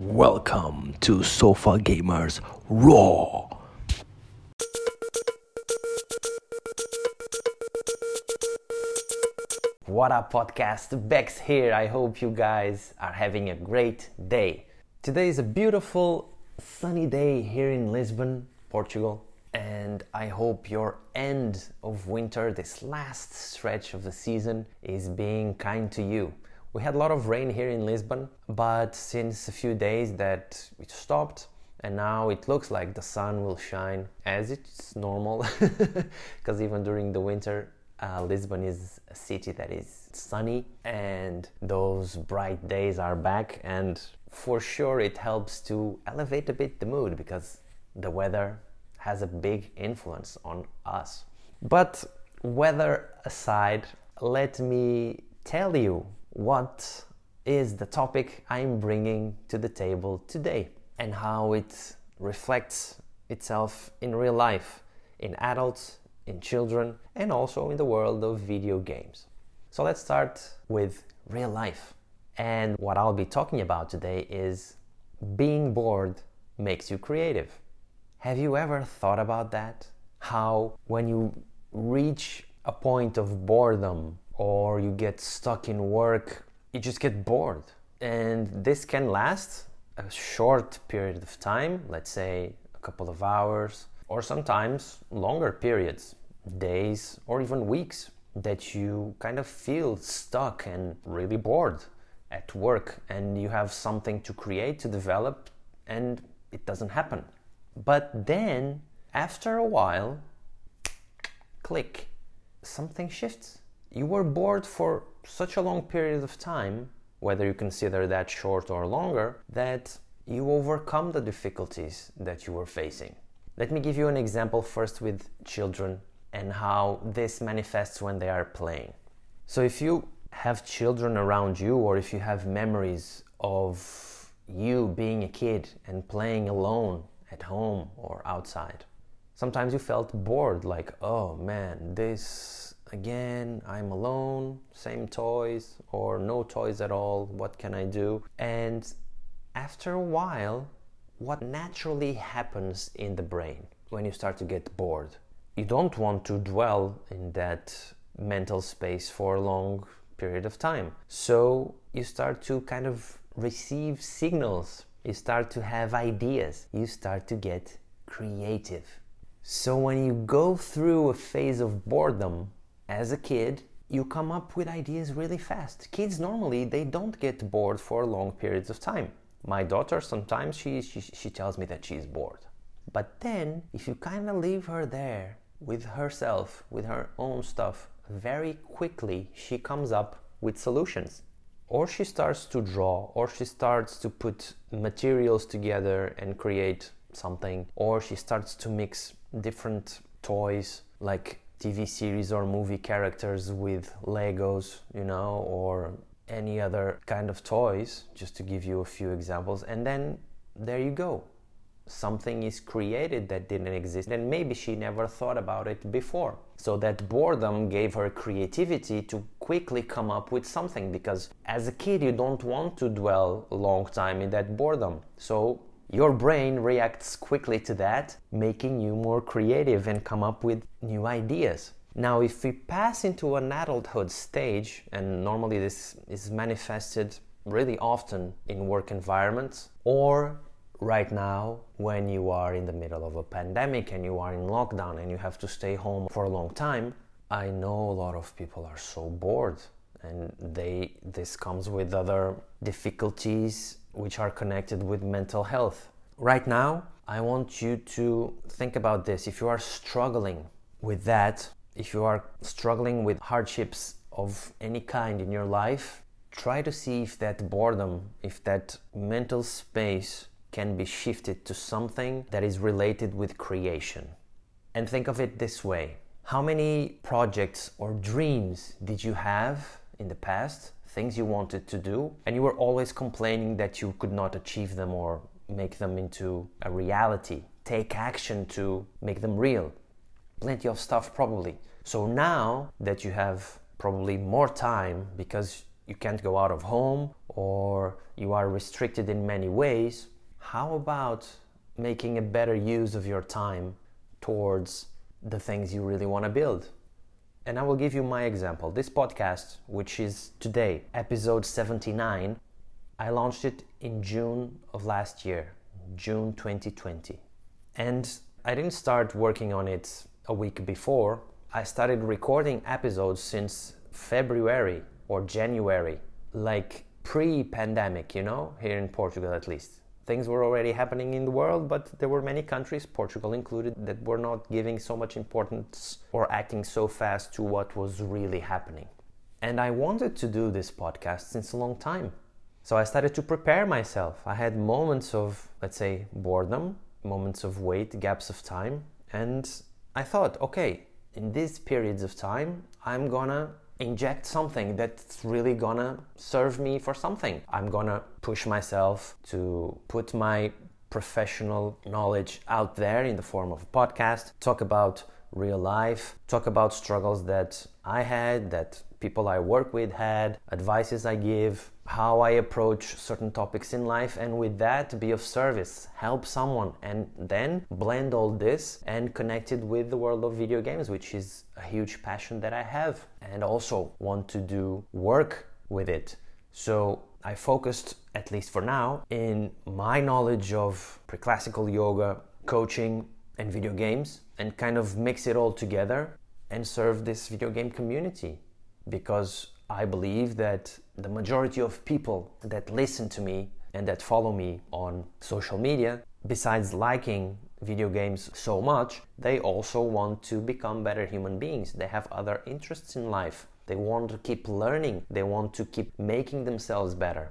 Welcome to Sofa Gamers Raw. What up, podcast? Bex here. I hope you guys are having a great day. Today is a beautiful sunny day here in Lisbon, Portugal, and I hope your end of winter, this last stretch of the season, is being kind to you. We had a lot of rain here in Lisbon, but since a few days that it stopped, and now it looks like the sun will shine as it's normal, because even during the winter, uh, Lisbon is a city that is sunny and those bright days are back and for sure it helps to elevate a bit the mood because the weather has a big influence on us. But weather aside, let me tell you what is the topic I'm bringing to the table today and how it reflects itself in real life, in adults, in children, and also in the world of video games. So let's start with real life. And what I'll be talking about today is being bored makes you creative. Have you ever thought about that? How, when you reach a point of boredom or you get stuck in work, you just get bored. And this can last a short period of time, let's say a couple of hours, or sometimes longer periods, days or even weeks, that you kind of feel stuck and really bored at work and you have something to create, to develop, and it doesn't happen. But then, after a while, click, something shifts. You were bored for such a long period of time, whether you consider that short or longer, that you overcome the difficulties that you were facing. Let me give you an example first with children and how this manifests when they are playing. So, if you have children around you, or if you have memories of you being a kid and playing alone at home or outside, sometimes you felt bored, like, oh man, this again, I'm alone, same toys, or no toys at all, what can I do? And after a while, what naturally happens in the brain when you start to get bored? You don't want to dwell in that mental space for a long period of time. So you start to kind of receive signals, you start to have ideas, you start to get creative. So when you go through a phase of boredom as a kid, you come up with ideas really fast. Kids normally they don't get bored for long periods of time. My daughter sometimes she she, she tells me that she's bored. But then if you kind of leave her there with herself, with her own stuff, very quickly she comes up with solutions. Or she starts to draw, or she starts to put materials together and create something, or she starts to mix different toys like TV series or movie characters with Legos, you know, or any other kind of toys, just to give you a few examples. And then there you go. Something is created that didn't exist, and maybe she never thought about it before. So that boredom gave her creativity to quickly come up with something because as a kid you don't want to dwell a long time in that boredom. So your brain reacts quickly to that, making you more creative and come up with new ideas. Now, if we pass into an adulthood stage, and normally this is manifested really often in work environments, or right now when you are in the middle of a pandemic and you are in lockdown and you have to stay home for a long time, I know a lot of people are so bored and they this comes with other difficulties which are connected with mental health. Right now, I want you to think about this. If you are struggling with that, if you are struggling with hardships of any kind in your life, try to see if that boredom, if that mental space can be shifted to something that is related with creation. And think of it this way How many projects or dreams did you have in the past? Things you wanted to do, and you were always complaining that you could not achieve them or make them into a reality. Take action to make them real. Plenty of stuff, probably. So now that you have probably more time because you can't go out of home or you are restricted in many ways, how about making a better use of your time towards the things you really want to build? And I will give you my example. This podcast, which is today, episode 79, I launched it in June of last year, June 2020. And I didn't start working on it a week before. I started recording episodes since February or January, like pre pandemic, you know, here in Portugal at least. Things were already happening in the world, but there were many countries, Portugal included, that were not giving so much importance or acting so fast to what was really happening. And I wanted to do this podcast since a long time. So I started to prepare myself. I had moments of, let's say, boredom, moments of wait, gaps of time, and I thought, okay, in these periods of time, I'm gonna inject something that's really gonna serve me for something. I'm gonna push myself to put my professional knowledge out there in the form of a podcast, talk about real life, talk about struggles that I had, that people I work with had, advices I give, how I approach certain topics in life, and with that, be of service, help someone, and then blend all this and connect it with the world of video games, which is a huge passion that I have, and also want to do work with it. So I focused, at least for now, in my knowledge of preclassical yoga, coaching, and video games, and kind of mix it all together and serve this video game community because I believe that the majority of people that listen to me and that follow me on social media, besides liking video games so much, they also want to become better human beings. They have other interests in life. They want to keep learning, they want to keep making themselves better.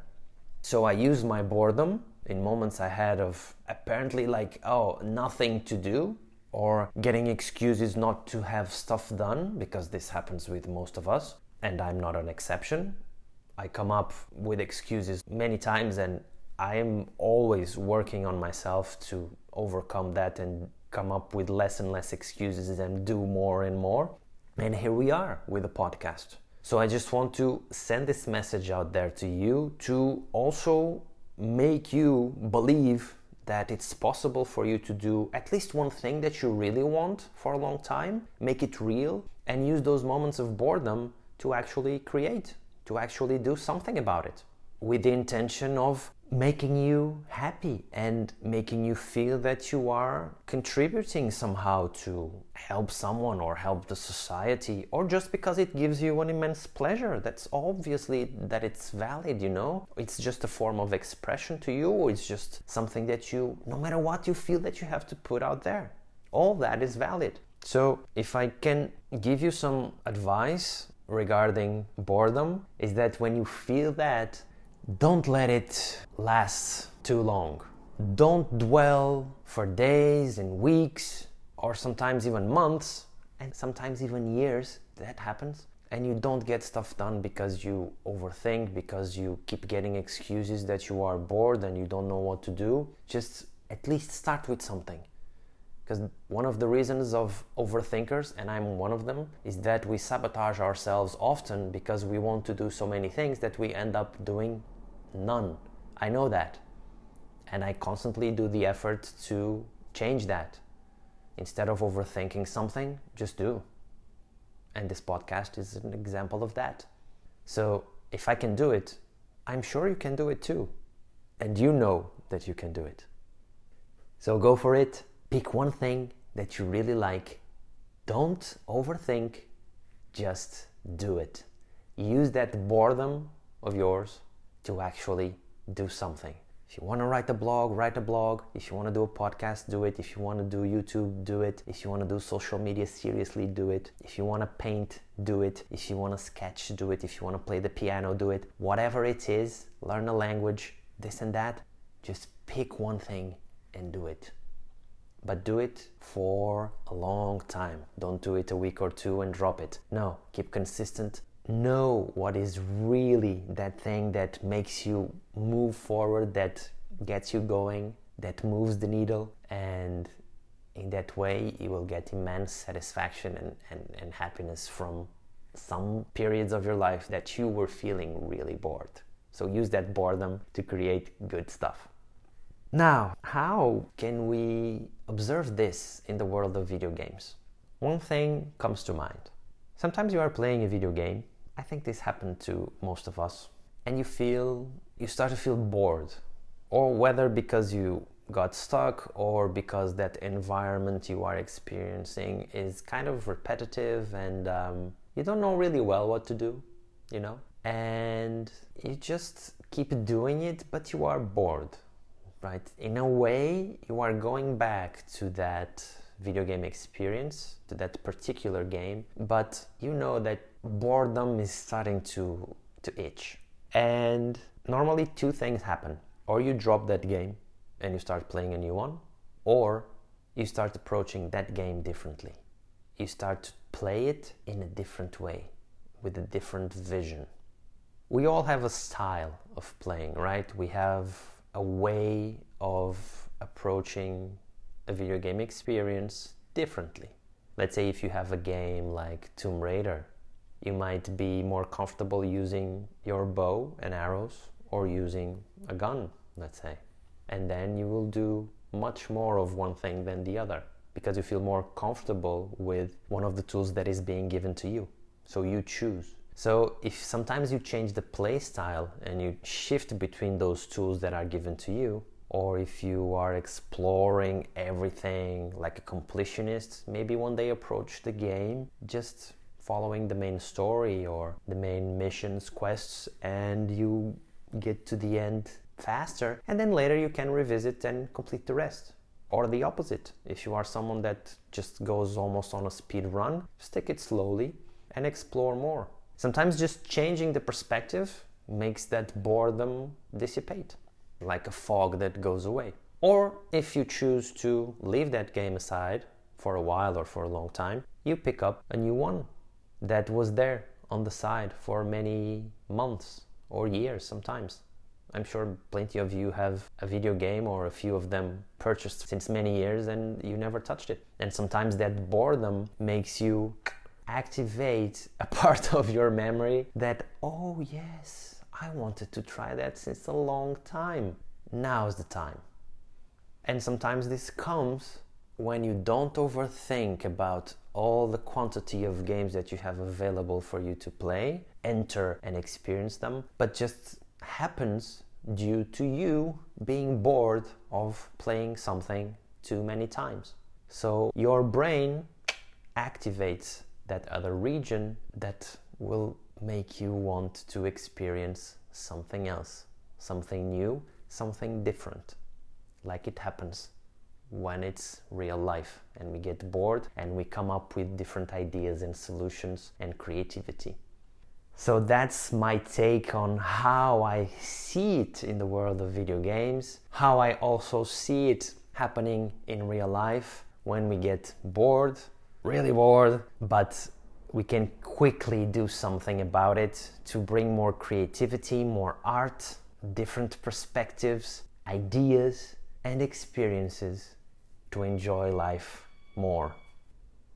So I use my boredom in moments I had of apparently like, oh, nothing to do, or getting excuses not to have stuff done, because this happens with most of us, and I'm not an exception. I come up with excuses many times, and I'm always working on myself to overcome that and come up with less and less excuses and do more and more. And here we are with the podcast. So I just want to send this message out there to you to also make you believe that it's possible for you to do at least one thing that you really want for a long time, make it real, and use those moments of boredom to actually create, to actually do something about it with the intention of making you happy and making you feel that you are contributing somehow to help someone or help the society or just because it gives you an immense pleasure. That's obviously that it's valid you know? It's just a form of expression to you. It's just something that you no matter what you feel that you have to put out there all that is valid. So if i can give you some advice regarding boredom is that when you feel that don't let it last too long. Don't dwell for days and weeks, or sometimes even months, and sometimes even years. That happens. And you don't get stuff done because you overthink, because you keep getting excuses that you are bored and you don't know what to do. Just at least start with something. Because one of the reasons of overthinkers, and I'm one of them, is that we sabotage ourselves often because we want to do so many things that we end up doing None. I know that. And I constantly do the effort to change that. Instead of overthinking something, just do. And this podcast is an example of that. So if I can do it, I'm sure you can do it too. And you know that you can do it. So go for it. Pick one thing that you really like. Don't overthink, just do it. Use that boredom of yours to actually do something. If you want to write a blog, write a blog. If you want to do a podcast, do it. If you want to do YouTube, do it. If you want to do social media seriously, do it. If you want to paint, do it. If you want to sketch, do it. If you want to play the piano, do it. Whatever it is, learn a language, this and that, just pick one thing and do it. But do it for a long time. Don't do it a week or two and drop it. No, keep consistent know what is really that thing that makes you move forward, that gets you going, that moves the needle, and in that way you will get immense satisfaction and, and, and happiness from some periods of your life that you were feeling really bored. So use that boredom to create good stuff. Now, how can we observe this in the world of video games? One thing comes to mind. Sometimes you are playing a video game, I think this happened to most of us, and you feel, you start to feel bored. Or whether because you got stuck or because that environment you are experiencing is kind of repetitive and um, you don't know really well what to do, you know? And you just keep doing it, but you are bored, right? In a way, you are going back to that video game experience, to that particular game, but you know that boredom is starting to, to itch. And normally, two things happen or you drop that game and you start playing a new one, or you start approaching that game differently. You start to play it in a different way, with a different vision. We all have a style of playing, right? We have a way of approaching a video game experience differently. Let's say if you have a game like Tomb Raider, you might be more comfortable using your bow and arrows or using a gun, let's say and then you will do much more of one thing than the other because you feel more comfortable with one of the tools that is being given to you. So you choose. So if sometimes you change the play style and you shift between those tools that are given to you, or if you are exploring everything like a completionist, maybe one day approach the game just following the main story or the main missions, quests, and you get to the end faster, and then later you can revisit and complete the rest. Or the opposite, if you are someone that just goes almost on a speed run, stick it slowly and explore more. Sometimes just changing the perspective makes that boredom dissipate, like a fog that goes away. Or if you choose to leave that game aside for a while or for a long time, you pick up a new one that was there on the side for many months or years sometimes. I'm sure plenty of you have a video game or a few of them purchased since many years and you never touched it. And sometimes that boredom makes you activate a part of your memory that, oh, yes, I wanted to try that since a long time. Now's the time. And sometimes this comes when you don't overthink about all the quantity of games that you have available for you to play, enter and experience them, but just happens due to you being bored of playing something too many times. So your brain activates that other region that will make you want to experience something else, something new, something different, like it happens when it's real life and we get bored and we come up with different ideas and solutions and creativity. So that's my take on how I see it in the world of video games, how I also see it happening in real life when we get bored, really bored, but we can quickly do something about it to bring more creativity, more art, different perspectives, ideas, and experiences to enjoy life more.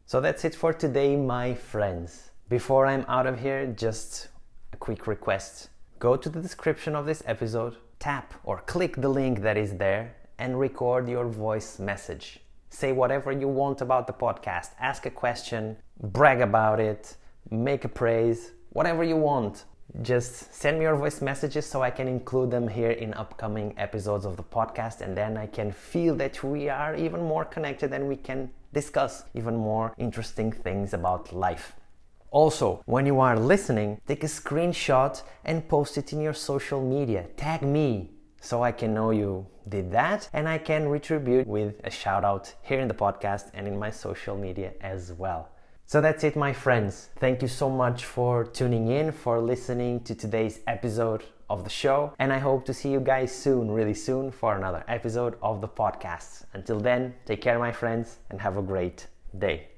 So that's it for today, my friends. Before I'm out of here, just a quick request. Go to the description of this episode, tap or click the link that is there, and record your voice message. Say whatever you want about the podcast, ask a question, brag about it, make a praise, whatever you want. Just send me your voice messages so I can include them here in upcoming episodes of the podcast, and then I can feel that we are even more connected and we can discuss even more interesting things about life. Also, when you are listening, take a screenshot and post it in your social media. Tag me so I can know you did that and I can retribute with a shout out here in the podcast and in my social media as well. So that's it, my friends. Thank you so much for tuning in, for listening to today's episode of the show. And I hope to see you guys soon, really soon, for another episode of the podcast. Until then, take care, my friends, and have a great day.